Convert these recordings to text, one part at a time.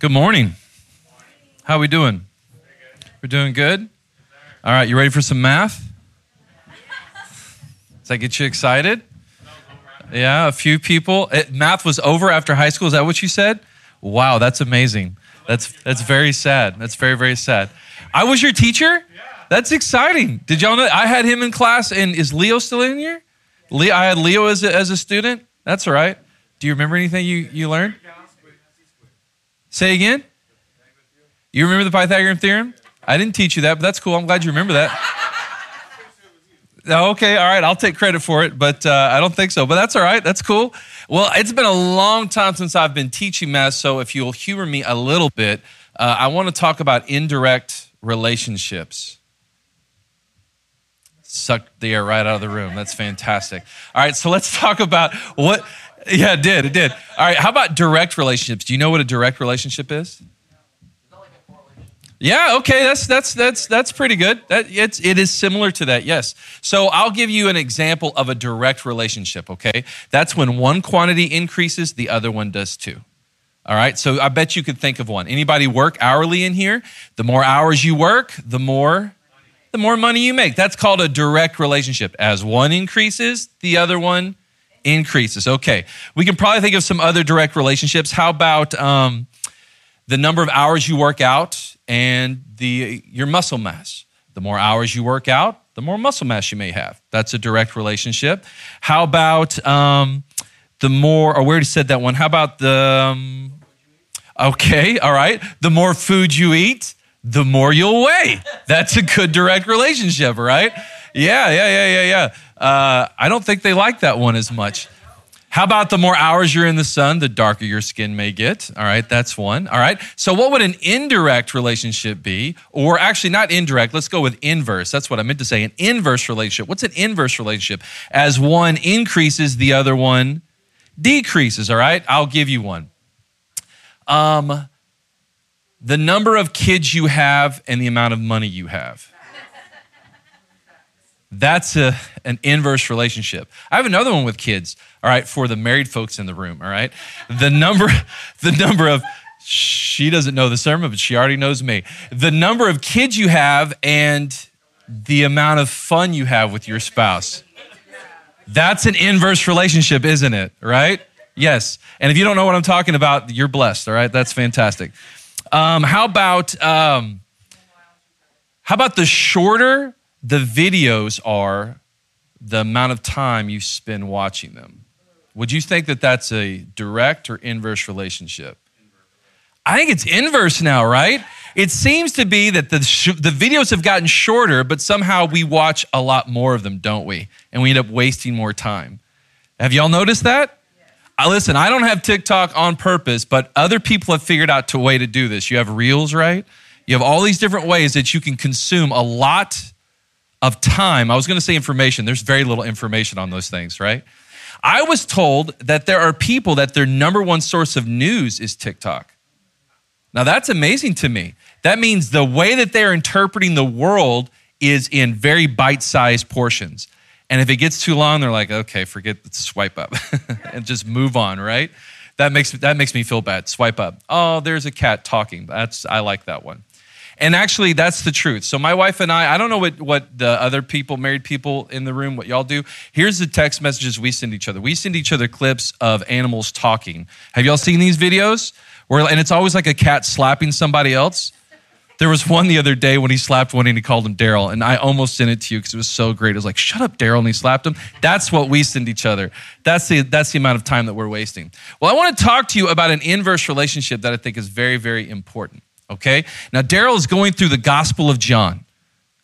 Good morning. How we doing? We're doing good? All right, you ready for some math? Does that get you excited? Yeah, a few people. It, math was over after high school. Is that what you said? Wow, that's amazing. That's that's very sad. That's very very sad. I was your teacher. That's exciting. Did y'all know? I had him in class, and is Leo still in here? Leo, I had Leo as a, as a student. That's all right. Do you remember anything you, you learned? Say again? You remember the Pythagorean theorem? I didn't teach you that, but that's cool. I'm glad you remember that. Okay, all right, I'll take credit for it, but uh, I don't think so. But that's all right, that's cool. Well, it's been a long time since I've been teaching math, so if you'll humor me a little bit, uh, I want to talk about indirect relationships. Sucked the air right out of the room. That's fantastic. All right, so let's talk about what yeah, it did. It did. All right. How about direct relationships? Do you know what a direct relationship is? Yeah, okay, that's that's that's that's pretty good. That it's it is similar to that, yes. So I'll give you an example of a direct relationship, okay? That's when one quantity increases, the other one does too. All right, so I bet you could think of one. Anybody work hourly in here? The more hours you work, the more the more money you make. That's called a direct relationship. As one increases, the other one increases. Okay, we can probably think of some other direct relationships. How about um, the number of hours you work out and the your muscle mass? The more hours you work out, the more muscle mass you may have. That's a direct relationship. How about um, the more? Or we already said that one. How about the? Um, okay, all right. The more food you eat, the more you'll weigh. That's a good direct relationship, right? Yeah, yeah, yeah, yeah, yeah. Uh, I don't think they like that one as much. How about the more hours you're in the sun, the darker your skin may get? All right, that's one. All right. So, what would an indirect relationship be? Or actually, not indirect, let's go with inverse. That's what I meant to say. An inverse relationship. What's an inverse relationship? As one increases, the other one decreases. All right, I'll give you one. Um, the number of kids you have and the amount of money you have. That's a, an inverse relationship. I have another one with kids, all right, for the married folks in the room, all right? The number, the number of, she doesn't know the sermon, but she already knows me. The number of kids you have and the amount of fun you have with your spouse. That's an inverse relationship, isn't it? Right? Yes. And if you don't know what I'm talking about, you're blessed, all right? That's fantastic. Um, how about um, how about the shorter the videos are the amount of time you spend watching them. Would you think that that's a direct or inverse relationship? I think it's inverse now, right? It seems to be that the, sh- the videos have gotten shorter, but somehow we watch a lot more of them, don't we? And we end up wasting more time. Have y'all noticed that? I, uh, listen, I don't have TikTok on purpose, but other people have figured out a way to do this. You have Reels, right? You have all these different ways that you can consume a lot of time. I was going to say information. There's very little information on those things, right? I was told that there are people that their number one source of news is TikTok. Now, that's amazing to me. That means the way that they're interpreting the world is in very bite sized portions. And if it gets too long, they're like, okay, forget swipe up and just move on, right? That makes, that makes me feel bad. Swipe up. Oh, there's a cat talking. That's, I like that one. And actually, that's the truth. So, my wife and I, I don't know what, what the other people, married people in the room, what y'all do. Here's the text messages we send each other. We send each other clips of animals talking. Have y'all seen these videos? Where, and it's always like a cat slapping somebody else. There was one the other day when he slapped one and he called him Daryl. And I almost sent it to you because it was so great. It was like, shut up, Daryl. And he slapped him. That's what we send each other. That's the, that's the amount of time that we're wasting. Well, I want to talk to you about an inverse relationship that I think is very, very important okay? Now, Daryl is going through the Gospel of John,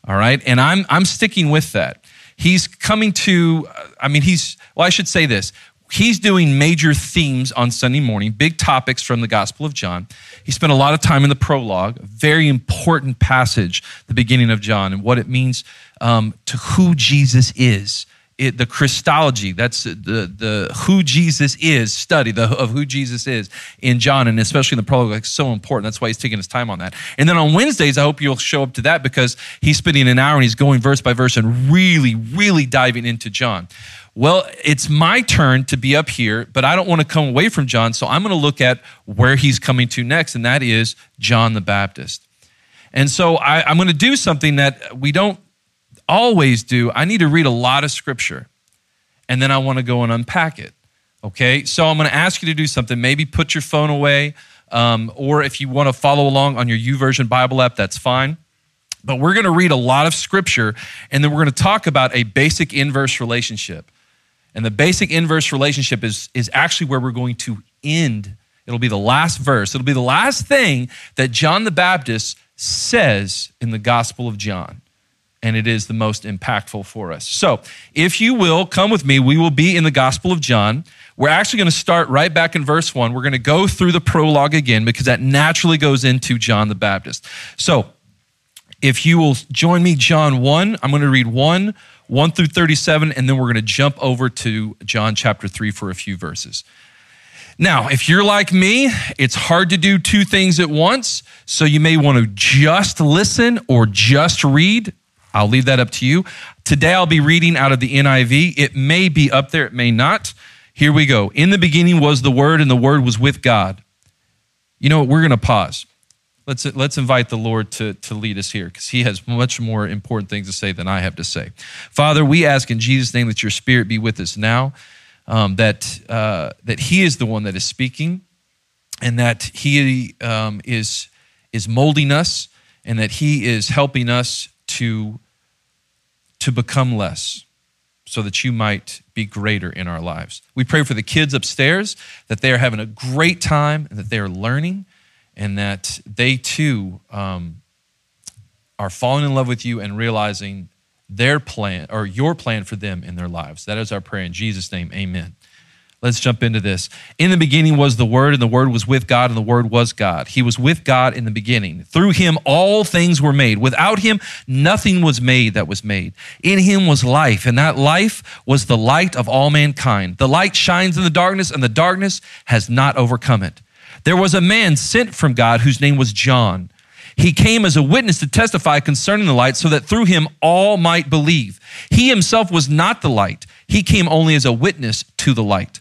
all right? And I'm, I'm sticking with that. He's coming to, I mean, he's, well, I should say this. He's doing major themes on Sunday morning, big topics from the Gospel of John. He spent a lot of time in the prologue, very important passage, the beginning of John, and what it means um, to who Jesus is it, the Christology, that's the, the who Jesus is study the, of who Jesus is in John, and especially in the prologue, it's so important. That's why he's taking his time on that. And then on Wednesdays, I hope you'll show up to that because he's spending an hour and he's going verse by verse and really, really diving into John. Well, it's my turn to be up here, but I don't want to come away from John, so I'm going to look at where he's coming to next, and that is John the Baptist. And so I, I'm going to do something that we don't always do, I need to read a lot of scripture and then I want to go and unpack it. Okay, so I'm going to ask you to do something. Maybe put your phone away, um, or if you want to follow along on your YouVersion Bible app, that's fine. But we're going to read a lot of scripture, and then we're going to talk about a basic inverse relationship. And the basic inverse relationship is, is actually where we're going to end. It'll be the last verse. It'll be the last thing that John the Baptist says in the Gospel of John and it is the most impactful for us. So, if you will, come with me. We will be in the Gospel of John. We're actually going to start right back in verse one. We're going to go through the prologue again because that naturally goes into John the Baptist. So, if you will join me, John 1, I'm going to read 1, 1 through 37, and then we're going to jump over to John chapter 3 for a few verses. Now, if you're like me, it's hard to do two things at once, so you may want to just listen or just read I'll leave that up to you. Today I'll be reading out of the NIV. It may be up there, it may not. Here we go. In the beginning was the Word, and the Word was with God. You know what? We're going to pause. Let's, let's invite the Lord to, to lead us here because he has much more important things to say than I have to say. Father, we ask in Jesus' name that your Spirit be with us now, um, that, uh, that he is the one that is speaking, and that he um, is, is molding us, and that he is helping us to to become less so that you might be greater in our lives. We pray for the kids upstairs that they are having a great time and that they are learning and that they too um, are falling in love with you and realizing their plan or your plan for them in their lives. That is our prayer in Jesus' name. Amen. Let's jump into this. In the beginning was the Word, and the Word was with God, and the Word was God. He was with God in the beginning. Through him, all things were made. Without him, nothing was made that was made. In him was life, and that life was the light of all mankind. The light shines in the darkness, and the darkness has not overcome it. There was a man sent from God whose name was John. He came as a witness to testify concerning the light, so that through him all might believe. He himself was not the light, he came only as a witness to the light.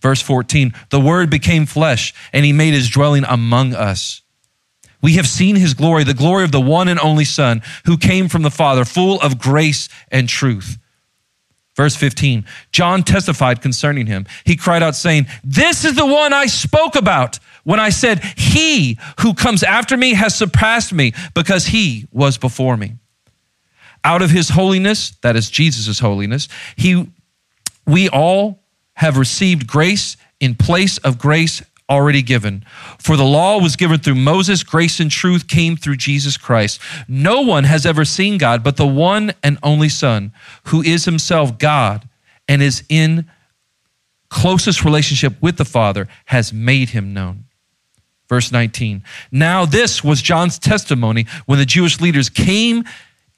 Verse 14, the word became flesh and he made his dwelling among us. We have seen his glory, the glory of the one and only Son who came from the Father, full of grace and truth. Verse 15, John testified concerning him. He cried out, saying, This is the one I spoke about when I said, He who comes after me has surpassed me because he was before me. Out of his holiness, that is Jesus' holiness, he, we all have received grace in place of grace already given. For the law was given through Moses, grace and truth came through Jesus Christ. No one has ever seen God but the one and only Son, who is himself God and is in closest relationship with the Father, has made him known. Verse 19. Now, this was John's testimony when the Jewish leaders came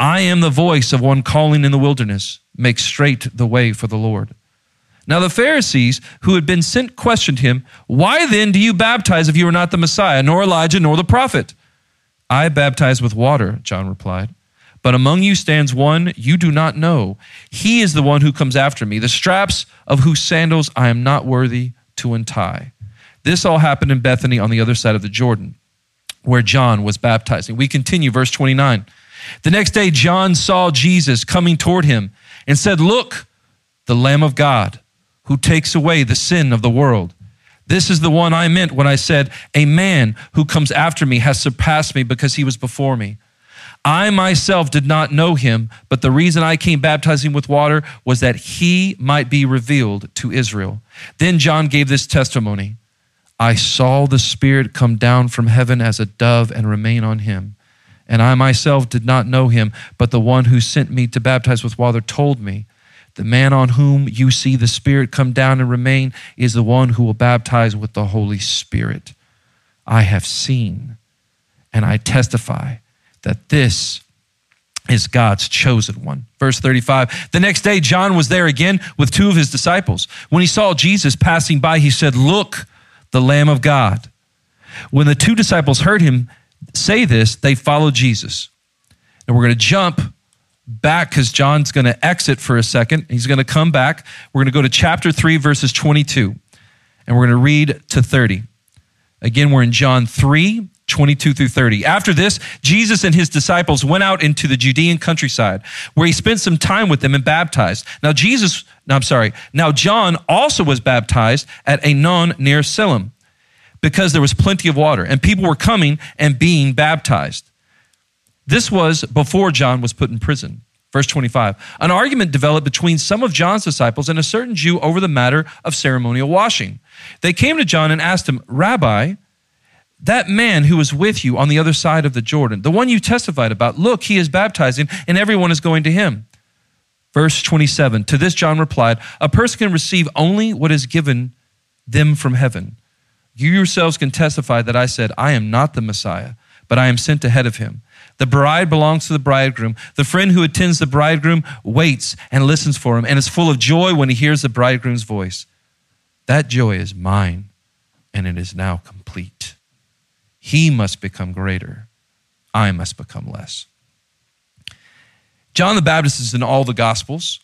I am the voice of one calling in the wilderness, make straight the way for the Lord. Now the Pharisees who had been sent questioned him, Why then do you baptize if you are not the Messiah, nor Elijah, nor the prophet? I baptize with water, John replied. But among you stands one you do not know. He is the one who comes after me, the straps of whose sandals I am not worthy to untie. This all happened in Bethany on the other side of the Jordan, where John was baptizing. We continue, verse 29. The next day, John saw Jesus coming toward him and said, Look, the Lamb of God who takes away the sin of the world. This is the one I meant when I said, A man who comes after me has surpassed me because he was before me. I myself did not know him, but the reason I came baptizing with water was that he might be revealed to Israel. Then John gave this testimony I saw the Spirit come down from heaven as a dove and remain on him. And I myself did not know him, but the one who sent me to baptize with water told me the man on whom you see the Spirit come down and remain is the one who will baptize with the Holy Spirit. I have seen and I testify that this is God's chosen one. Verse 35 The next day, John was there again with two of his disciples. When he saw Jesus passing by, he said, Look, the Lamb of God. When the two disciples heard him say this, they follow Jesus. And we're going to jump back because John's going to exit for a second. He's going to come back. We're going to go to chapter 3, verses 22, and we're going to read to 30. Again, we're in John 3, 22 through 30. After this, Jesus and his disciples went out into the Judean countryside, where he spent some time with them and baptized. Now, Jesus, no, I'm sorry. Now, John also was baptized at Aenon near Siloam, because there was plenty of water, and people were coming and being baptized. This was before John was put in prison. Verse 25. An argument developed between some of John's disciples and a certain Jew over the matter of ceremonial washing. They came to John and asked him, Rabbi, that man who was with you on the other side of the Jordan, the one you testified about, look, he is baptizing and everyone is going to him. Verse 27. To this John replied, A person can receive only what is given them from heaven. You yourselves can testify that I said, I am not the Messiah, but I am sent ahead of him. The bride belongs to the bridegroom. The friend who attends the bridegroom waits and listens for him and is full of joy when he hears the bridegroom's voice. That joy is mine, and it is now complete. He must become greater, I must become less. John the Baptist is in all the Gospels.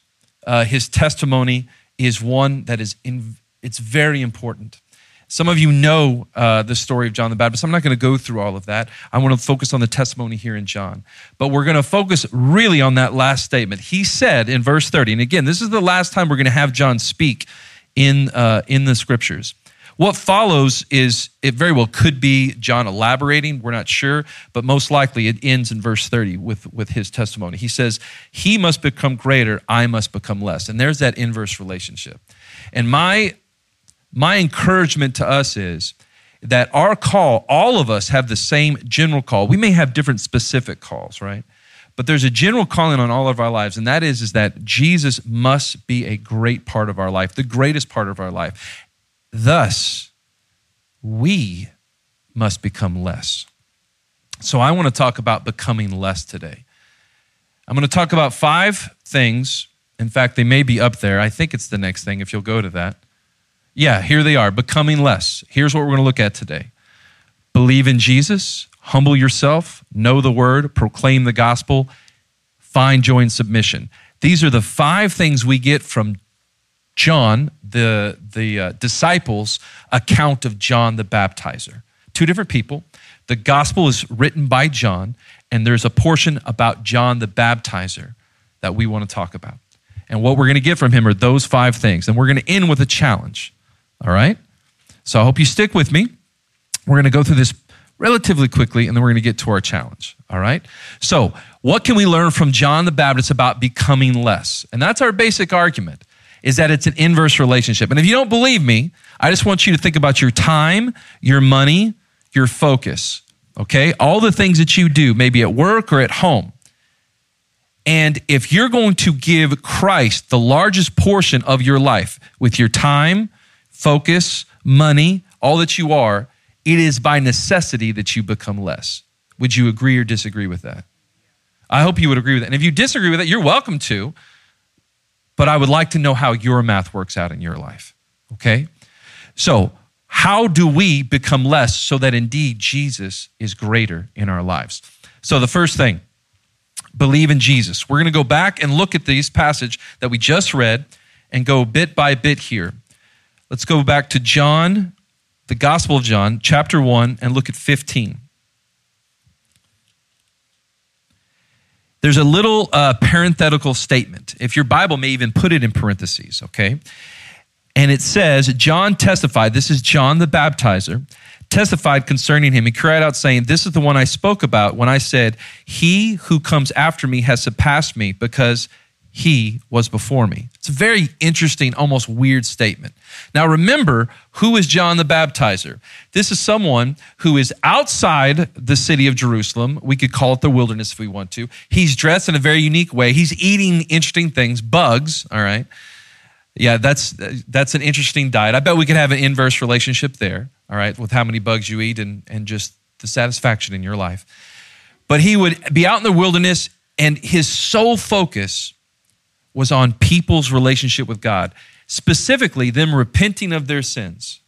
Uh, his testimony is one that is in, it's very important. Some of you know uh, the story of John the Baptist. I'm not going to go through all of that. I want to focus on the testimony here in John. But we're going to focus really on that last statement. He said in verse 30, and again, this is the last time we're going to have John speak in, uh, in the scriptures. What follows is, it very well could be John elaborating. We're not sure, but most likely it ends in verse 30 with, with his testimony. He says, He must become greater, I must become less. And there's that inverse relationship. And my my encouragement to us is that our call, all of us have the same general call. We may have different specific calls, right? But there's a general calling on all of our lives, and that is, is that Jesus must be a great part of our life, the greatest part of our life. Thus, we must become less. So I want to talk about becoming less today. I'm going to talk about five things. In fact, they may be up there. I think it's the next thing if you'll go to that. Yeah, here they are, becoming less. Here's what we're going to look at today believe in Jesus, humble yourself, know the word, proclaim the gospel, find joy and submission. These are the five things we get from John, the, the uh, disciples' account of John the baptizer. Two different people. The gospel is written by John, and there's a portion about John the baptizer that we want to talk about. And what we're going to get from him are those five things. And we're going to end with a challenge. All right? So I hope you stick with me. We're going to go through this relatively quickly and then we're going to get to our challenge. All right? So, what can we learn from John the Baptist about becoming less? And that's our basic argument is that it's an inverse relationship. And if you don't believe me, I just want you to think about your time, your money, your focus. Okay? All the things that you do, maybe at work or at home. And if you're going to give Christ the largest portion of your life with your time, focus, money, all that you are, it is by necessity that you become less. Would you agree or disagree with that? I hope you would agree with that. And if you disagree with it, you're welcome to. But I would like to know how your math works out in your life. Okay? So, how do we become less so that indeed Jesus is greater in our lives? So, the first thing, believe in Jesus. We're going to go back and look at this passage that we just read and go bit by bit here. Let's go back to John the Gospel of John, chapter 1, and look at 15. There's a little uh, parenthetical statement. If your Bible may even put it in parentheses, okay? And it says, John testified, this is John the baptizer, testified concerning him. He cried out, saying, This is the one I spoke about when I said, He who comes after me has surpassed me because he was before me. It's a very interesting, almost weird statement. Now, remember, who is John the Baptizer? This is someone who is outside the city of Jerusalem. We could call it the wilderness if we want to. He's dressed in a very unique way. He's eating interesting things, bugs, all right? Yeah, that's, that's an interesting diet. I bet we could have an inverse relationship there, all right, with how many bugs you eat and, and just the satisfaction in your life. But he would be out in the wilderness, and his sole focus was on people's relationship with God, specifically them repenting of their sins.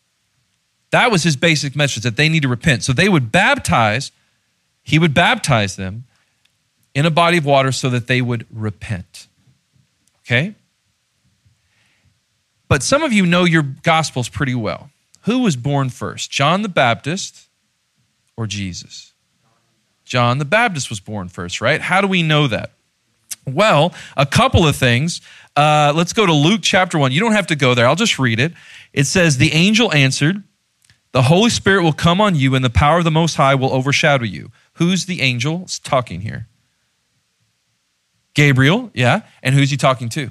That was his basic message that they need to repent. So they would baptize, he would baptize them in a body of water so that they would repent. Okay? But some of you know your gospels pretty well. Who was born first, John the Baptist or Jesus? John the Baptist was born first, right? How do we know that? Well, a couple of things. Uh, let's go to Luke chapter 1. You don't have to go there, I'll just read it. It says, The angel answered, The Holy Spirit will come on you, and the power of the Most High will overshadow you. Who's the angel talking here? Gabriel, yeah. And who's he talking to?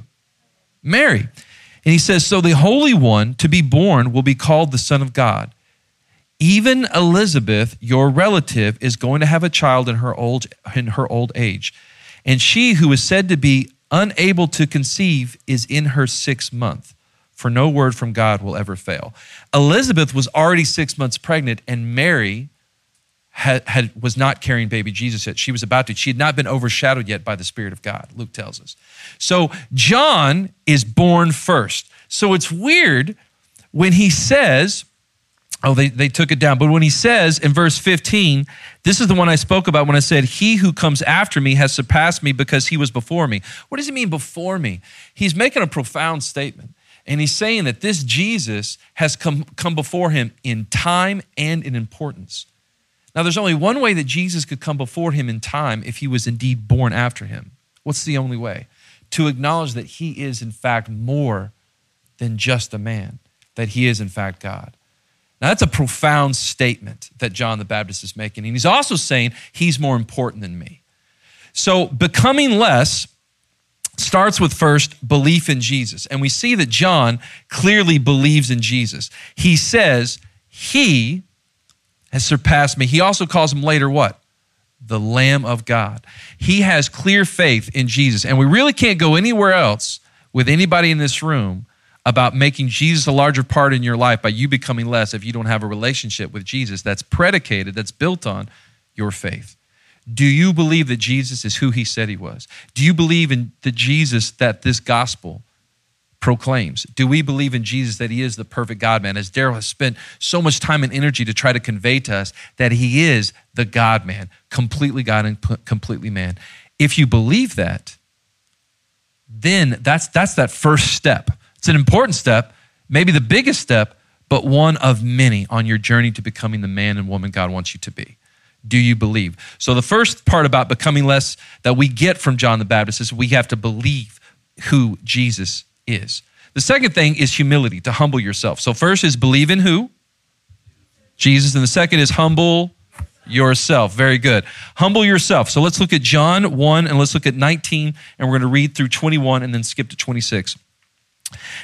Mary. And he says, So the Holy One to be born will be called the Son of God. Even Elizabeth, your relative, is going to have a child in her old, in her old age and she who is said to be unable to conceive is in her sixth month, for no word from God will ever fail. Elizabeth was already six months pregnant, and Mary had, had, was not carrying baby Jesus yet. She was about to. She had not been overshadowed yet by the Spirit of God, Luke tells us. So John is born first. So it's weird when he says, Oh, they, they took it down. But when he says in verse 15, this is the one I spoke about when I said, He who comes after me has surpassed me because he was before me. What does he mean before me? He's making a profound statement. And he's saying that this Jesus has come, come before him in time and in importance. Now, there's only one way that Jesus could come before him in time if he was indeed born after him. What's the only way? To acknowledge that he is, in fact, more than just a man, that he is, in fact, God. Now, that's a profound statement that John the Baptist is making. And he's also saying he's more important than me. So, becoming less starts with first belief in Jesus. And we see that John clearly believes in Jesus. He says, He has surpassed me. He also calls him later what? The Lamb of God. He has clear faith in Jesus. And we really can't go anywhere else with anybody in this room about making Jesus a larger part in your life by you becoming less if you don't have a relationship with Jesus that's predicated, that's built on your faith. Do you believe that Jesus is who he said he was? Do you believe in the Jesus that this gospel proclaims? Do we believe in Jesus that he is the perfect God man? As Daryl has spent so much time and energy to try to convey to us that he is the God man, completely God and completely man. If you believe that, then that's, that's that first step it's an important step, maybe the biggest step, but one of many on your journey to becoming the man and woman God wants you to be. Do you believe? So, the first part about becoming less that we get from John the Baptist is we have to believe who Jesus is. The second thing is humility, to humble yourself. So, first is believe in who? Jesus. And the second is humble yourself. Very good. Humble yourself. So, let's look at John 1 and let's look at 19, and we're going to read through 21 and then skip to 26.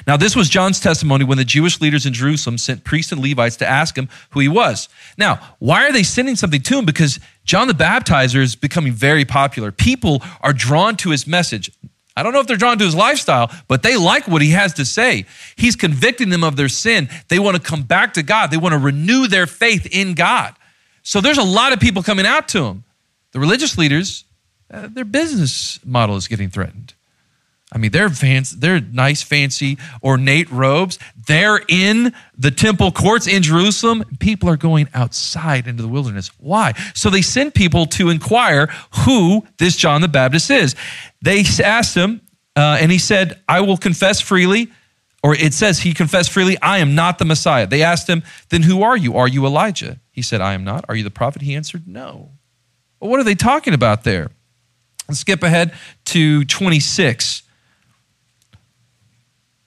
Now, this was John's testimony when the Jewish leaders in Jerusalem sent priests and Levites to ask him who he was. Now, why are they sending something to him? Because John the Baptizer is becoming very popular. People are drawn to his message. I don't know if they're drawn to his lifestyle, but they like what he has to say. He's convicting them of their sin. They want to come back to God, they want to renew their faith in God. So there's a lot of people coming out to him. The religious leaders, uh, their business model is getting threatened. I mean, they're fancy, they're nice, fancy, ornate robes. They're in the temple courts in Jerusalem. People are going outside into the wilderness. Why? So they send people to inquire who this John the Baptist is. They asked him, uh, and he said, I will confess freely, or it says he confessed freely, I am not the Messiah. They asked him, Then who are you? Are you Elijah? He said, I am not. Are you the prophet? He answered, No. Well, what are they talking about there? Let's skip ahead to 26.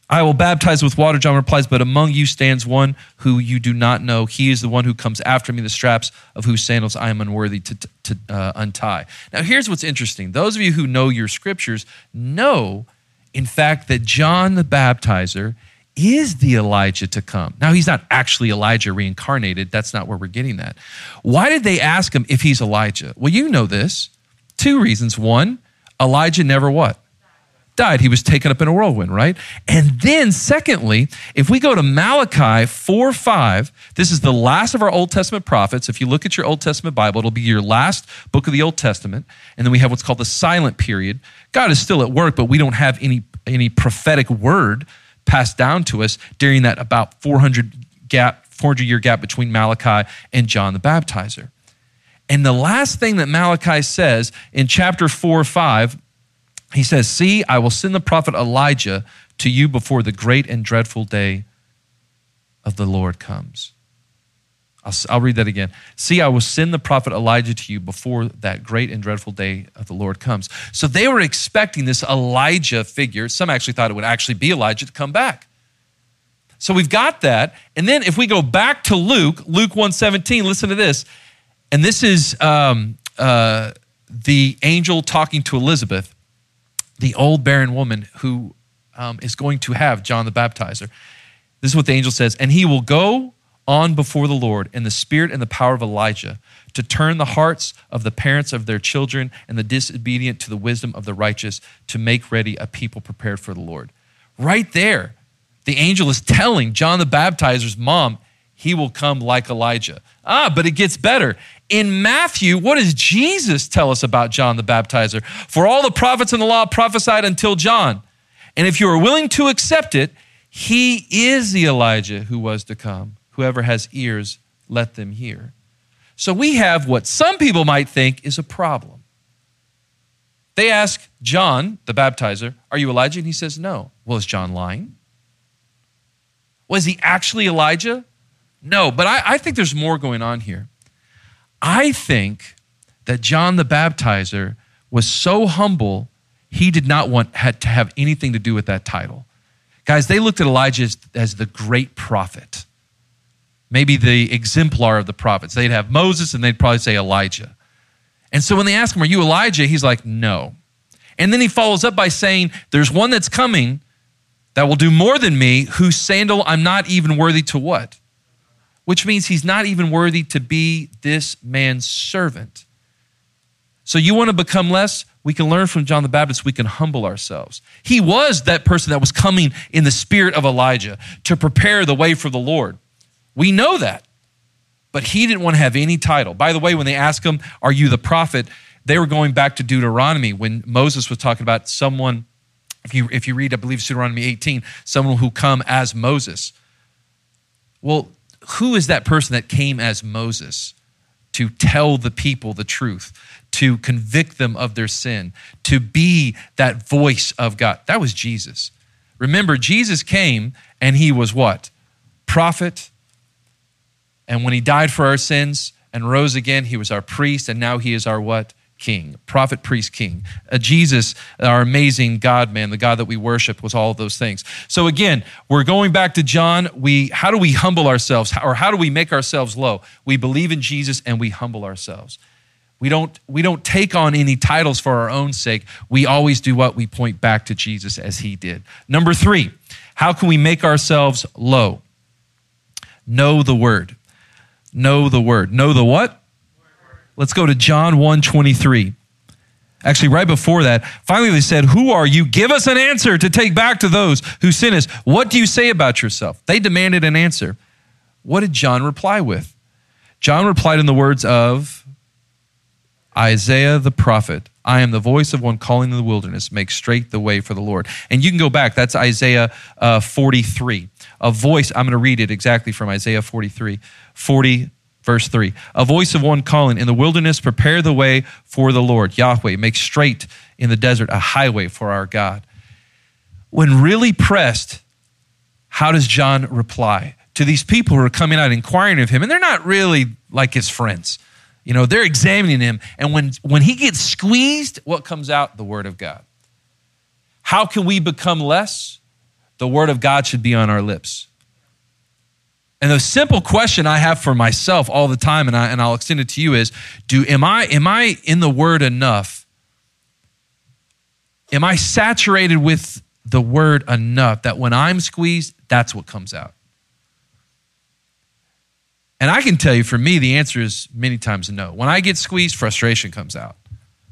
I will baptize with water, John replies, but among you stands one who you do not know. He is the one who comes after me, the straps of whose sandals I am unworthy to, to uh, untie. Now, here's what's interesting. Those of you who know your scriptures know in fact, that John the Baptizer is the Elijah to come. Now, he's not actually Elijah reincarnated. That's not where we're getting that. Why did they ask him if he's Elijah? Well, you know this. Two reasons. One, Elijah never what? Died. He was taken up in a whirlwind, right? And then, secondly, if we go to Malachi 4 5, this is the last of our Old Testament prophets. If you look at your Old Testament Bible, it'll be your last book of the Old Testament. And then we have what's called the silent period. God is still at work, but we don't have any, any prophetic word passed down to us during that about 400 gap, 400 year gap between Malachi and John the Baptizer. And the last thing that Malachi says in chapter 4 5, he says, See, I will send the prophet Elijah to you before the great and dreadful day of the Lord comes. I'll, I'll, read that again. See, I will send the prophet Elijah to you before that great and dreadful day of the Lord comes. So they were expecting this Elijah figure. Some actually thought it would actually be Elijah to come back. So we've got that. And then if we go back to Luke, Luke 117, listen to this. And this is um, uh, the angel talking to Elizabeth the old barren woman who um, is going to have John the Baptizer. This is what the angel says. And he will go on before the Lord in the spirit and the power of Elijah to turn the hearts of the parents of their children and the disobedient to the wisdom of the righteous to make ready a people prepared for the Lord. Right there, the angel is telling John the Baptizer's mom, he will come like Elijah. Ah, but it gets better. In Matthew, what does Jesus tell us about John the Baptizer? For all the prophets in the law prophesied until John. And if you are willing to accept it, he is the Elijah who was to come. Whoever has ears, let them hear. So we have what some people might think is a problem. They ask John, the baptizer, Are you Elijah? And he says, No. Well, is John lying? Was he actually Elijah? No, but I, I think there's more going on here. I think that John the Baptizer was so humble, he did not want had to have anything to do with that title. Guys, they looked at Elijah as, as the great prophet, maybe the exemplar of the prophets. They'd have Moses and they'd probably say Elijah. And so when they ask him, Are you Elijah? He's like, No. And then he follows up by saying, There's one that's coming that will do more than me, whose sandal I'm not even worthy to what? Which means he's not even worthy to be this man's servant. So, you want to become less? We can learn from John the Baptist, we can humble ourselves. He was that person that was coming in the spirit of Elijah to prepare the way for the Lord. We know that. But he didn't want to have any title. By the way, when they asked him, Are you the prophet? they were going back to Deuteronomy when Moses was talking about someone, if you, if you read, I believe, Deuteronomy 18, someone who come as Moses. Well, who is that person that came as Moses to tell the people the truth, to convict them of their sin, to be that voice of God? That was Jesus. Remember, Jesus came and he was what? Prophet. And when he died for our sins and rose again, he was our priest, and now he is our what? King, prophet, priest, king. Uh, Jesus, our amazing God man, the God that we worship, was all of those things. So again, we're going back to John. We how do we humble ourselves or how do we make ourselves low? We believe in Jesus and we humble ourselves. We don't we don't take on any titles for our own sake. We always do what we point back to Jesus as he did. Number 3, how can we make ourselves low? Know the word. Know the word. Know the what? Let's go to John 1 23. Actually, right before that, finally they said, Who are you? Give us an answer to take back to those who sin us. What do you say about yourself? They demanded an answer. What did John reply with? John replied in the words of Isaiah the prophet I am the voice of one calling in the wilderness, make straight the way for the Lord. And you can go back, that's Isaiah uh, 43. A voice, I'm going to read it exactly from Isaiah 43. 40 Verse 3 A voice of one calling, In the wilderness, prepare the way for the Lord. Yahweh, make straight in the desert a highway for our God. When really pressed, how does John reply to these people who are coming out inquiring of him? And they're not really like his friends. You know, they're examining him. And when, when he gets squeezed, what comes out? The word of God. How can we become less? The word of God should be on our lips. And the simple question I have for myself all the time, and, I, and I'll extend it to you, is do am I am I in the word enough? Am I saturated with the word enough that when I'm squeezed, that's what comes out? And I can tell you for me, the answer is many times no. When I get squeezed, frustration comes out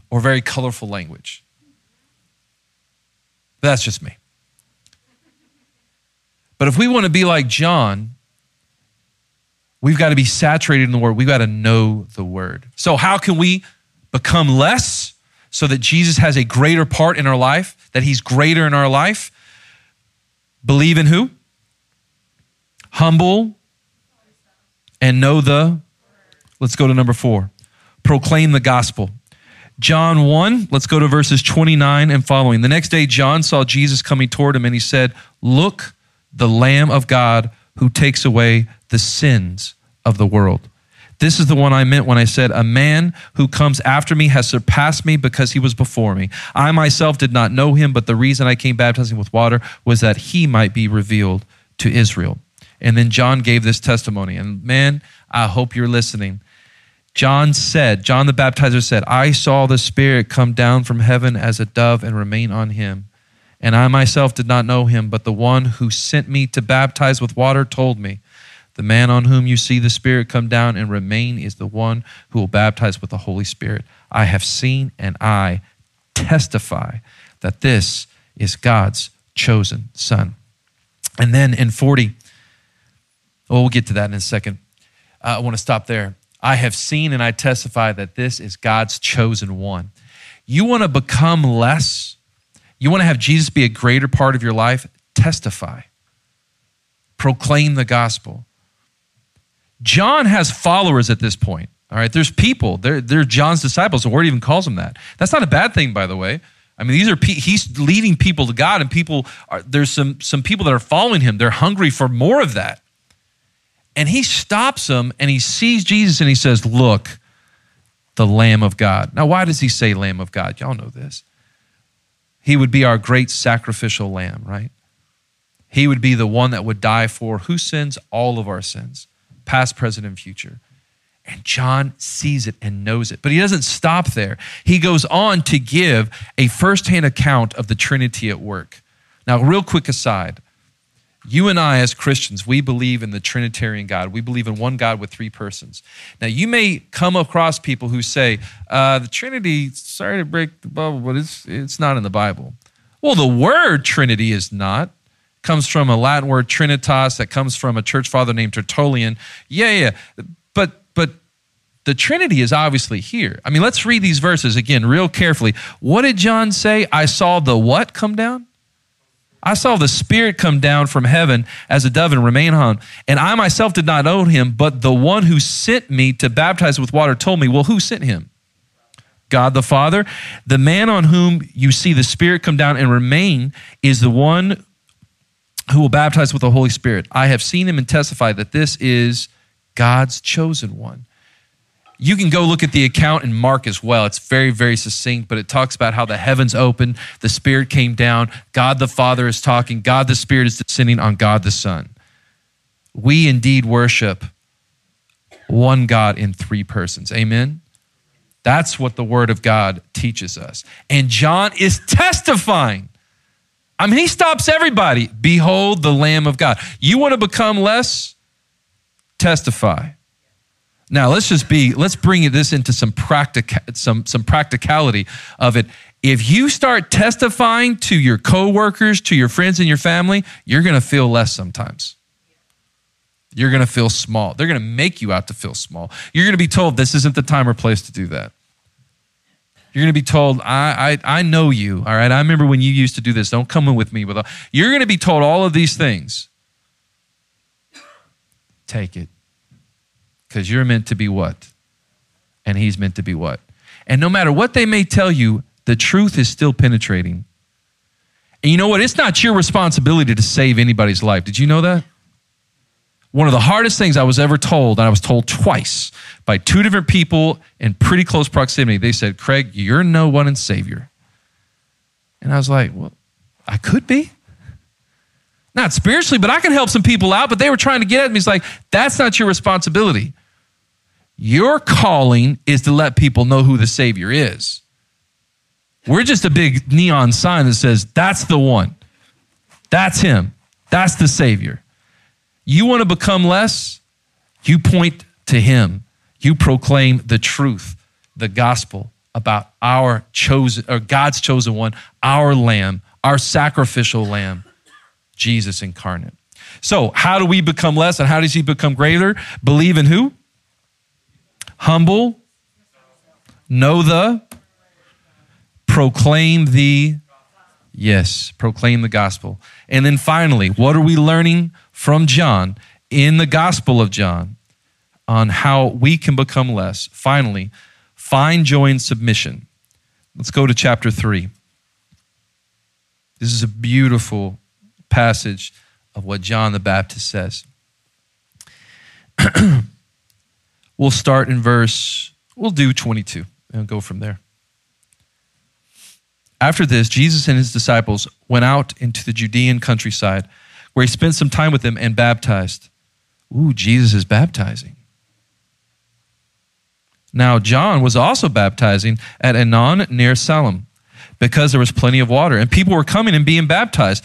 or very colorful language. But that's just me. But if we want to be like John, we've got to be saturated in the word. We've got to know the word. So, how can we become less so that Jesus has a greater part in our life, that he's greater in our life? Believe in who? Humble and know the. Let's go to number four. Proclaim the gospel. John 1, let's go to verses 29 and following. The next day, John saw Jesus coming toward him, and he said, Look, the Lamb of God who takes away the sins of the world. This is the one I meant when I said, A man who comes after me has surpassed me because he was before me. I myself did not know him, but the reason I came baptizing with water was that he might be revealed to Israel. And then John gave this testimony. And man, I hope you're listening. John said, John the baptizer said, I saw the Spirit come down from heaven as a dove and remain on him. And I myself did not know him, but the one who sent me to baptize with water told me, The man on whom you see the Spirit come down and remain is the one who will baptize with the Holy Spirit. I have seen and I testify that this is God's chosen Son. And then in 40, well, we'll get to that in a second. I want to stop there. I have seen and I testify that this is God's chosen one. You want to become less? You want to have Jesus be a greater part of your life? Testify. Proclaim the gospel. John has followers at this point. All right, there's people. They're, they're John's disciples. The word even calls them that. That's not a bad thing, by the way. I mean, these are he's leading people to God, and people are there's some some people that are following him. They're hungry for more of that. And he stops them and he sees Jesus and he says, Look, the Lamb of God. Now, why does he say Lamb of God? Y'all know this. He would be our great sacrificial lamb, right? He would be the one that would die for who sins? All of our sins, past, present, and future. And John sees it and knows it. But he doesn't stop there. He goes on to give a firsthand account of the Trinity at work. Now, real quick aside you and I, as Christians, we believe in the Trinitarian God. We believe in one God with three persons. Now, you may come across people who say, uh, the Trinity, sorry to break the bubble, but it's, it's not in the Bible. Well, the word Trinity is not. It comes from a Latin word trinitas that comes from a church father named Tertullian. Yeah, yeah. But, but the Trinity is obviously here. I mean, let's read these verses again real carefully. What did John say? I saw the what come down? I saw the Spirit come down from heaven as a dove and remain on. And I myself did not know him, but the one who sent me to baptize with water told me, Well, who sent him? God the Father. The man on whom you see the Spirit come down and remain is the one who will baptize with the Holy Spirit. I have seen him and testify that this is God's chosen one. You can go look at the account in Mark as well. It's very, very succinct, but it talks about how the heavens opened, the Spirit came down, God the Father is talking, God the Spirit is descending on God the Son. We indeed worship one God in three persons. Amen? That's what the Word of God teaches us. And John is testifying. I mean, he stops everybody. Behold the Lamb of God. You want to become less? Testify. Now let's just be let's bring this into some practic some some practicality of it. If you start testifying to your coworkers, to your friends and your family, you're going to feel less sometimes. You're going to feel small. They're going to make you out to feel small. You're going to be told this isn't the time or place to do that. You're going to be told, I, I, I know you, all right? I remember when you used to do this. Don't come in with me with. You're going to be told all of these things. Take it because you're meant to be what? And he's meant to be what? And no matter what they may tell you, the truth is still penetrating. And you know what? It's not your responsibility to save anybody's life. Did you know that? One of the hardest things I was ever told, and I was told twice by two different people in pretty close proximity, they said, Craig, you're no one and savior. And I was like, well, I could be. Not spiritually, but I can help some people out. But they were trying to get at me. It's like, that's not your responsibility. Your calling is to let people know who the Savior is. We're just a big neon sign that says, that's the one. That's him. That's the Savior. You want to become less? You point to him. You proclaim the truth, the gospel about our chosen, or God's chosen one, our lamb, our sacrificial lamb Jesus incarnate. So, how do we become less and how does he become greater? Believe in who? Humble, know the, proclaim the, yes, proclaim the gospel. And then finally, what are we learning from John in the gospel of John on how we can become less? Finally, find joy in submission. Let's go to chapter 3. This is a beautiful passage of what John the Baptist says. we'll start in verse, we'll do 22 and go from there. After this, Jesus and his disciples went out into the Judean countryside where he spent some time with them and baptized. Ooh, Jesus is baptizing. Now, John was also baptizing at Aenon near Salim because there was plenty of water, and people were coming and being baptized.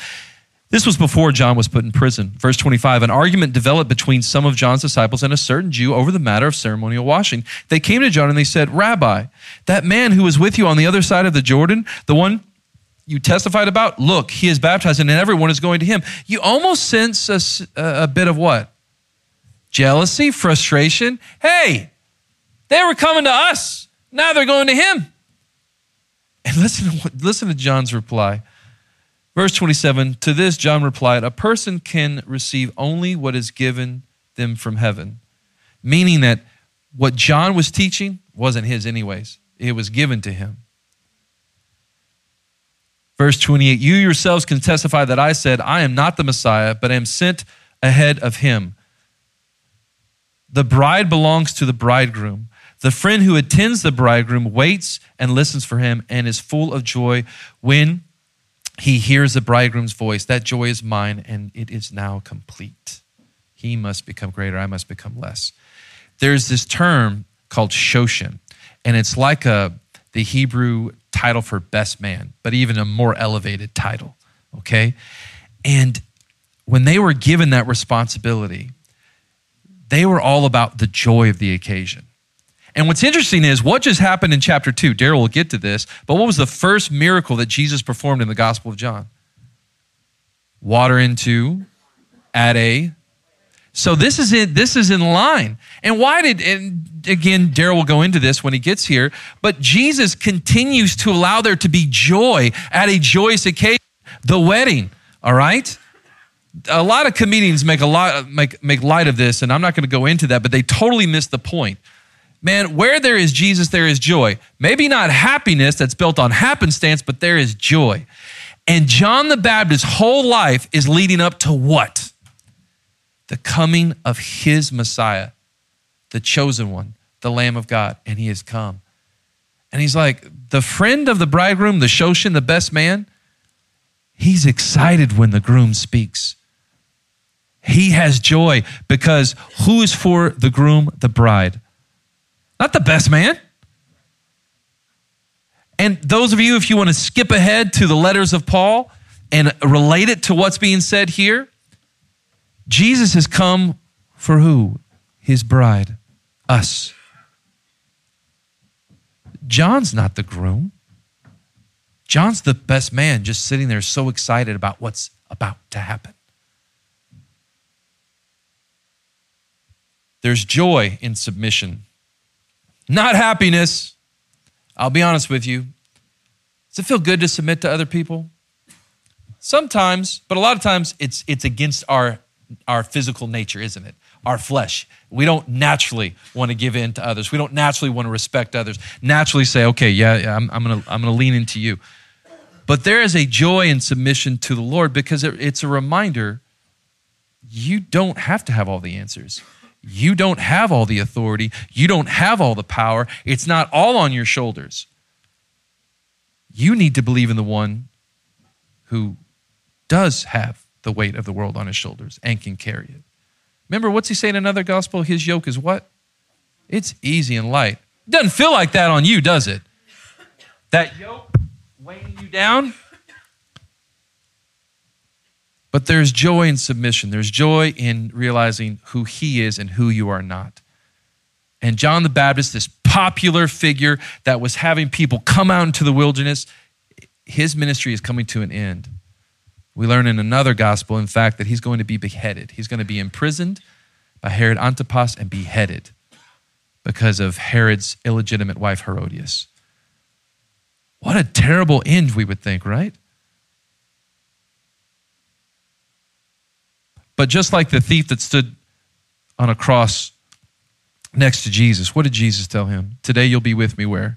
This was before John was put in prison. Verse 25 An argument developed between some of John's disciples and a certain Jew over the matter of ceremonial washing. They came to John and they said, Rabbi, that man who was with you on the other side of the Jordan, the one you testified about, look, he is baptized and everyone is going to him. You almost sense a, a bit of what? Jealousy, frustration. Hey, they were coming to us. Now they're going to him. And listen, to, listen to John's reply. Verse 27 To this, John replied, A person can receive only what is given them from heaven. Meaning that what John was teaching wasn't his, anyways, it was given to him. Verse 28 You yourselves can testify that I said, I am not the Messiah, but am sent ahead of him. The bride belongs to the bridegroom. The friend who attends the bridegroom waits and listens for him and is full of joy when he hears the bridegroom's voice. That joy is mine, and it is now complete. He must become greater, I must become less. There's this term called Shoshin, and it's like a, the Hebrew title for best man, but even a more elevated title, okay? And when they were given that responsibility, they were all about the joy of the occasion. And what's interesting is what just happened in chapter 2. Daryl will get to this, but what was the first miracle that Jesus performed in the Gospel of John? Water into at a so this is in this is in line. And why did and again Daryl will go into this when he gets here, but Jesus continues to allow there to be joy at a joyous occasion, the wedding, all right? A lot of comedians make a lot make make light of this and I'm not going to go into that, but they totally miss the point. Man, where there is Jesus, there is joy. Maybe not happiness that's built on happenstance, but there is joy. And John the Baptist's whole life is leading up to what? The coming of his Messiah, the chosen one, the Lamb of God. And he has come. And he's like, the friend of the bridegroom, the Shoshin, the best man, he's excited when the groom speaks. He has joy because who is for the groom? The bride. Not the best man. And those of you, if you want to skip ahead to the letters of Paul and relate it to what's being said here, Jesus has come for who? His bride, us. John's not the groom. John's the best man, just sitting there so excited about what's about to happen. There's joy in submission not happiness. I'll be honest with you. Does it feel good to submit to other people? Sometimes, but a lot of times it's it's against our our physical nature, isn't it? Our flesh. We don't naturally want to give in to others. We don't naturally want to respect others. Naturally say, okay, yeah, I'm, I'm gonna I'm gonna lean into you. But there is a joy in submission to the Lord because it's a reminder you don't have to have all the answers. You don't have all the authority. You don't have all the power. It's not all on your shoulders. You need to believe in the one who does have the weight of the world on his shoulders and can carry it. Remember, what's he saying in another gospel? His yoke is what? It's easy and light. Doesn't feel like that on you, does it? That yoke weighing you down? But there's joy in submission. There's joy in realizing who he is and who you are not. And John the Baptist, this popular figure that was having people come out into the wilderness, his ministry is coming to an end. We learn in another gospel, in fact, that he's going to be beheaded. He's going to be imprisoned by Herod Antipas and beheaded because of Herod's illegitimate wife, Herodias. What a terrible end, we would think, right? But just like the thief that stood on a cross next to Jesus, what did Jesus tell him? Today you'll be with me where?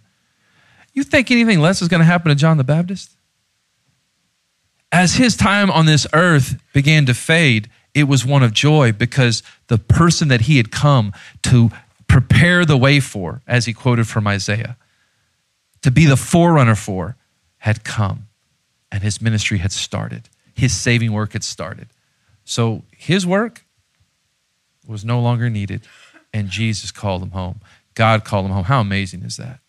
You think anything less is going to happen to John the Baptist? As his time on this earth began to fade, it was one of joy because the person that he had come to prepare the way for, as he quoted from Isaiah, to be the forerunner for, had come and his ministry had started. His saving work had started. So his work was no longer needed, and Jesus called him home. God called him home. How amazing is that?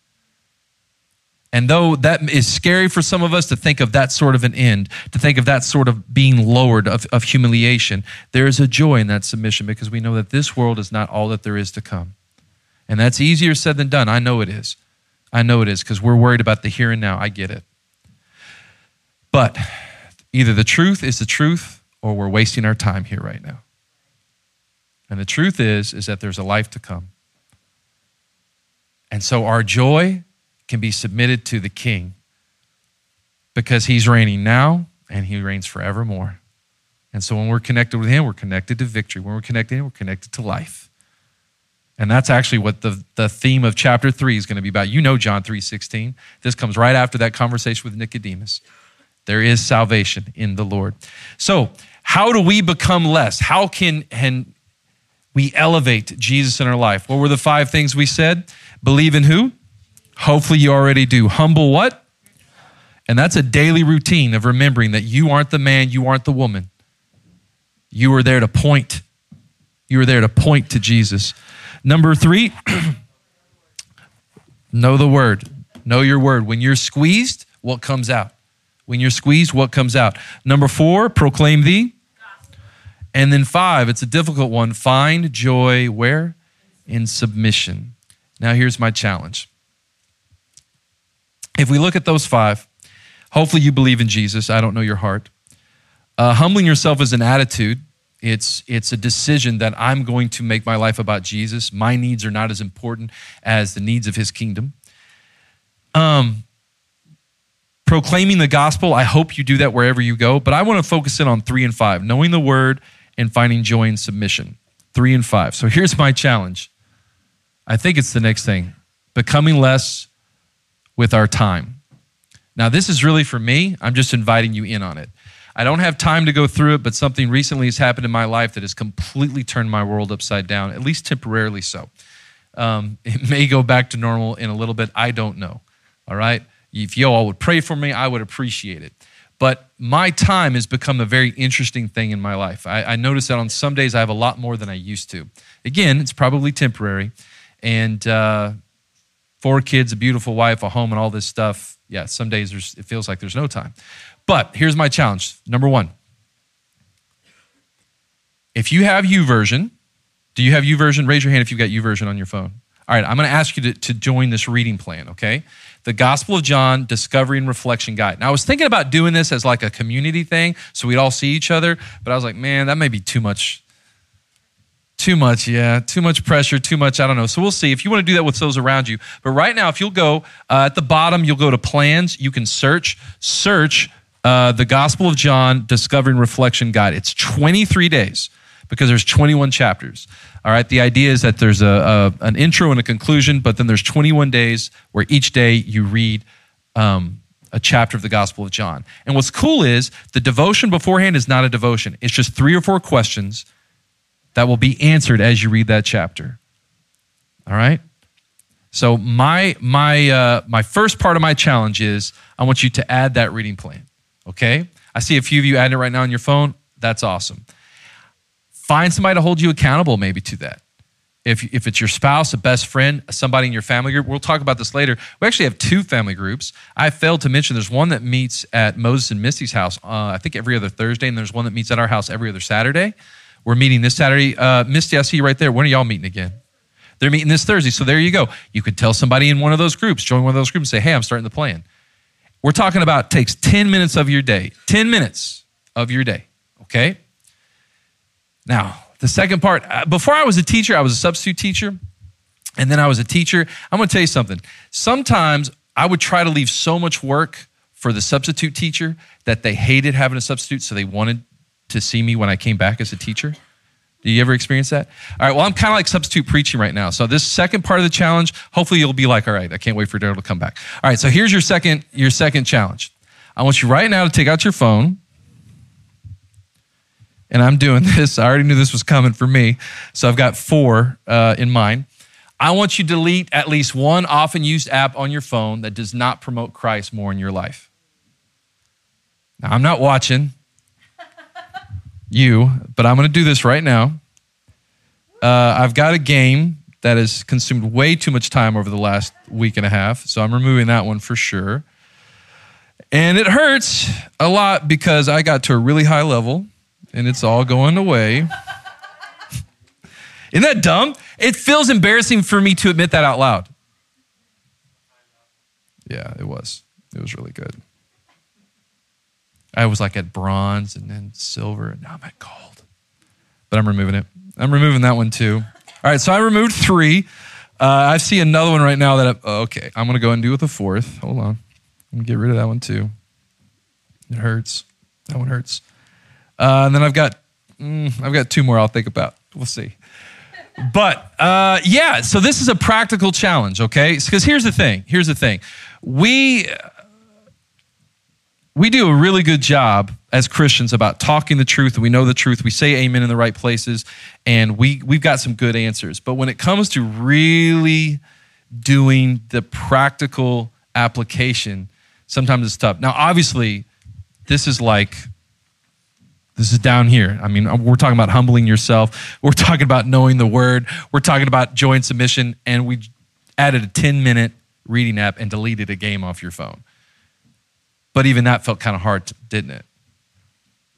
And though that is scary for some of us to think of that sort of an end, to think of that sort of being lowered, of, of humiliation, there is a joy in that submission because we know that this world is not all that there is to come. And that's easier said than done. I know it is. I know it is because we're worried about the here and now. I get it. But either the truth is the truth or we're wasting our time here right now. And the truth is is that there's a life to come. And so our joy can be submitted to the king because he's reigning now and he reigns forevermore. And so when we're connected with him, we're connected to victory. When we're connected, we're connected to life. And that's actually what the, the theme of chapter 3 is going to be about. You know John 3:16. This comes right after that conversation with Nicodemus. There is salvation in the Lord. So, how do we become less? How can, can we elevate Jesus in our life? What were the five things we said? Believe in who? Hopefully you already do. Humble what? And that's a daily routine of remembering that you aren't the man, you aren't the woman. You are there to point. You are there to point to Jesus. Number three, know the word. Know your word. When you're squeezed, what comes out? When you're squeezed, what comes out? Number four, proclaim the. And then five, it's a difficult one. Find joy where? In submission. Now, here's my challenge. If we look at those five, hopefully you believe in Jesus. I don't know your heart. Uh, humbling yourself is an attitude it's, it's a decision that I'm going to make my life about Jesus. My needs are not as important as the needs of his kingdom. Um, proclaiming the gospel, I hope you do that wherever you go, but I want to focus in on three and five knowing the word and finding joy in submission. Three and five. So here's my challenge. I think it's the next thing becoming less with our time. Now, this is really for me. I'm just inviting you in on it. I don't have time to go through it, but something recently has happened in my life that has completely turned my world upside down, at least temporarily so. Um, it may go back to normal in a little bit. I don't know. All right? If you all would pray for me, I would appreciate it. But my time has become a very interesting thing in my life. I, I notice that on some days I have a lot more than I used to. Again, it's probably temporary. And uh, four kids, a beautiful wife, a home, and all this stuff. Yeah, some days it feels like there's no time. But here's my challenge. Number one. If you have YouVersion, do you have YouVersion? Raise your hand if you've got YouVersion on your phone. All right, I'm going to ask you to, to join this reading plan, okay? The Gospel of John Discovery and Reflection Guide. Now, I was thinking about doing this as like a community thing so we'd all see each other, but I was like, man, that may be too much. Too much, yeah. Too much pressure, too much, I don't know. So we'll see. If you want to do that with those around you. But right now, if you'll go uh, at the bottom, you'll go to plans. You can search, search uh, the Gospel of John Discovery and Reflection Guide. It's 23 days because there's 21 chapters. All right, the idea is that there's a, a an intro and a conclusion, but then there's 21 days where each day you read um, a chapter of the Gospel of John. And what's cool is the devotion beforehand is not a devotion, it's just three or four questions that will be answered as you read that chapter. All right? So my my uh, my first part of my challenge is I want you to add that reading plan. Okay? I see a few of you adding it right now on your phone. That's awesome. Find somebody to hold you accountable maybe to that. If, if it's your spouse, a best friend, somebody in your family group, we'll talk about this later. We actually have two family groups. I failed to mention there's one that meets at Moses and Misty's house, uh, I think every other Thursday, and there's one that meets at our house every other Saturday. We're meeting this Saturday. Uh, Misty, I see you right there. When are y'all meeting again? They're meeting this Thursday. So there you go. You could tell somebody in one of those groups, join one of those groups and say, hey, I'm starting the plan. We're talking about takes 10 minutes of your day. 10 minutes of your day. Okay? Now, the second part, uh, before I was a teacher, I was a substitute teacher. And then I was a teacher. I'm going to tell you something. Sometimes I would try to leave so much work for the substitute teacher that they hated having a substitute, so they wanted to see me when I came back as a teacher. Do you ever experience that? All right, well, I'm kind of like substitute preaching right now. So this second part of the challenge, hopefully you'll be like, all right, I can't wait for Daryl to come back. All right, so here's your second, your second challenge. I want you right now to take out your phone. And I'm doing this. I already knew this was coming for me. So I've got four uh, in mind. I want you to delete at least one often used app on your phone that does not promote Christ more in your life. Now, I'm not watching you, but I'm going to do this right now. Uh, I've got a game that has consumed way too much time over the last week and a half, so I'm removing that one for sure. And it hurts a lot because I got to a really high level and it's all going away. Isn't that dumb? It feels embarrassing for me to admit that out loud. Yeah, it was. It was really good. I was like at bronze and then silver, and now I'm at gold. But I'm removing it. I'm removing that one too. All right, so I removed three. Uh, I see another one right now that, I, oh, okay, I'm going to go and do with a fourth. Hold on. I'm going to get rid of that one too. It hurts. That one hurts. Uh, and then I've got, mm, I've got two more I'll think about. We'll see. But uh, yeah, so this is a practical challenge, okay? Because here's the thing. Here's the thing. We we do a really good job as Christians about talking the truth we know the truth. We say amen in the right places and we, we've got some good answers. But when it comes to really doing the practical application, sometimes it's tough. Now, obviously, this is like, this is down here. I mean, we're talking about humbling yourself. We're talking about knowing the word. We're talking about joy and submission. And we added a 10 minute reading app and deleted a game off your phone. But even that felt kind of hard, didn't it?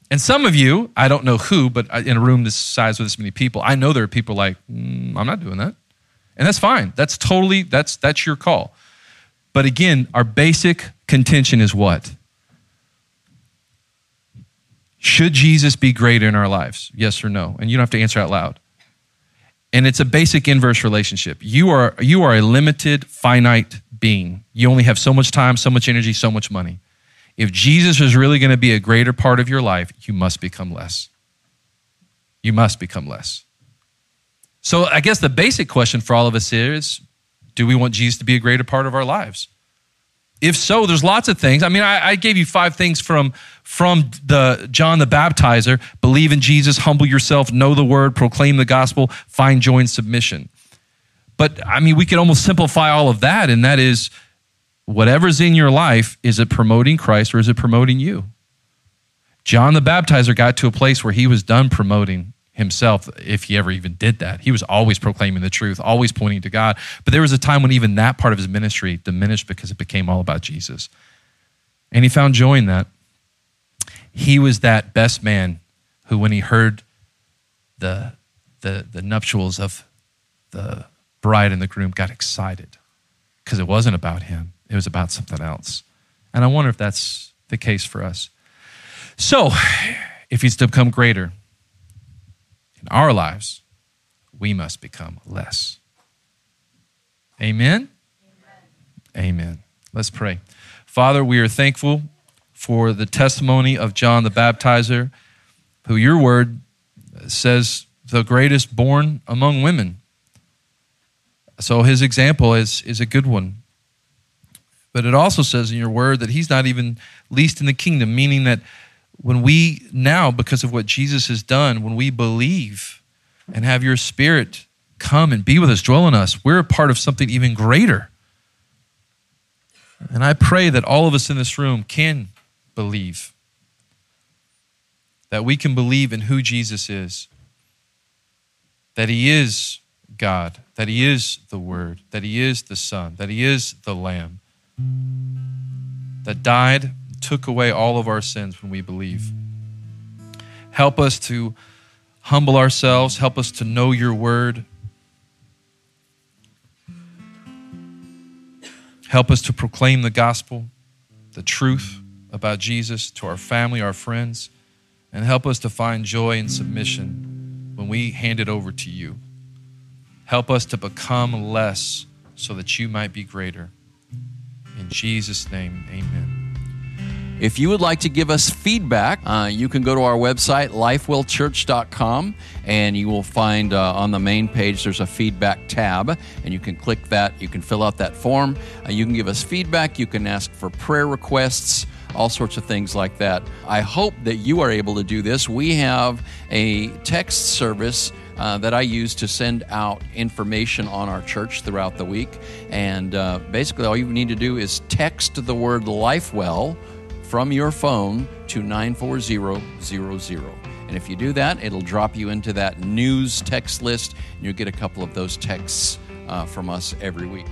And some of you, I don't know who, but in a room this size with this many people, I know there are people like, mm, I'm not doing that. And that's fine. That's totally, that's, that's your call. But again, our basic contention is what? Should Jesus be greater in our lives? Yes or no? And you don't have to answer out loud. And it's a basic inverse relationship. You are, you are a limited, finite being. You only have so much time, so much energy, so much money. If Jesus is really going to be a greater part of your life, you must become less. You must become less. So I guess the basic question for all of us is do we want Jesus to be a greater part of our lives? If so, there's lots of things. I mean, I, I, gave you five things from, from the John the Baptizer believe in Jesus, humble yourself, know the word, proclaim the gospel, find joy and submission. But I mean, we could almost simplify all of that, and that is whatever's in your life, is it promoting Christ or is it promoting you? John the Baptizer got to a place where he was done promoting himself, if he ever even did that. He was always proclaiming the truth, always pointing to God. But there was a time when even that part of his ministry diminished because it became all about Jesus. And he found joy in that. He was that best man who, when he heard the, the, the nuptials of the bride and the groom, got excited because it wasn't about him. It was about something else. And I wonder if that's the case for us. So, if he's to become greater in our lives, we must become less. Amen? Amen. Amen. Let's pray. Father, we are thankful for the testimony of John the Baptizer, who your word says the greatest born among women. So his example is, is a good one. But it also says in your word that he's not even least in the kingdom, meaning that when we now, because of what Jesus has done, when we believe and have your spirit come and be with us, dwell in us, we're a part of something even greater. And I pray that all of us in this room can believe, that we can believe in who Jesus is, that he is God, that he is the Word, that he is the Son, that he is the Lamb that died, took away all of our sins when we believe. Help us to humble ourselves, help us to know your word. Help us to proclaim the gospel, the truth about Jesus to our family, our friends, and help us to find joy and submission when we hand it over to you. Help us to become less so that you might be greater. In Jesus' name, amen. If you would like to give us feedback, uh, you can go to our website, lifewellchurch.com, and you will find uh, on the main page there's a feedback tab, and you can click that. You can fill out that form. Uh, you can give us feedback. You can ask for prayer requests all sorts of things like that. I hope that you are able to do this. We have a text service uh, that I use to send out information on our church throughout the week. And uh, basically, all you need to do is text the word LifeWell from your phone to 94000. And if you do that, it'll drop you into that news text list, and you'll get a couple of those texts uh, from us every week.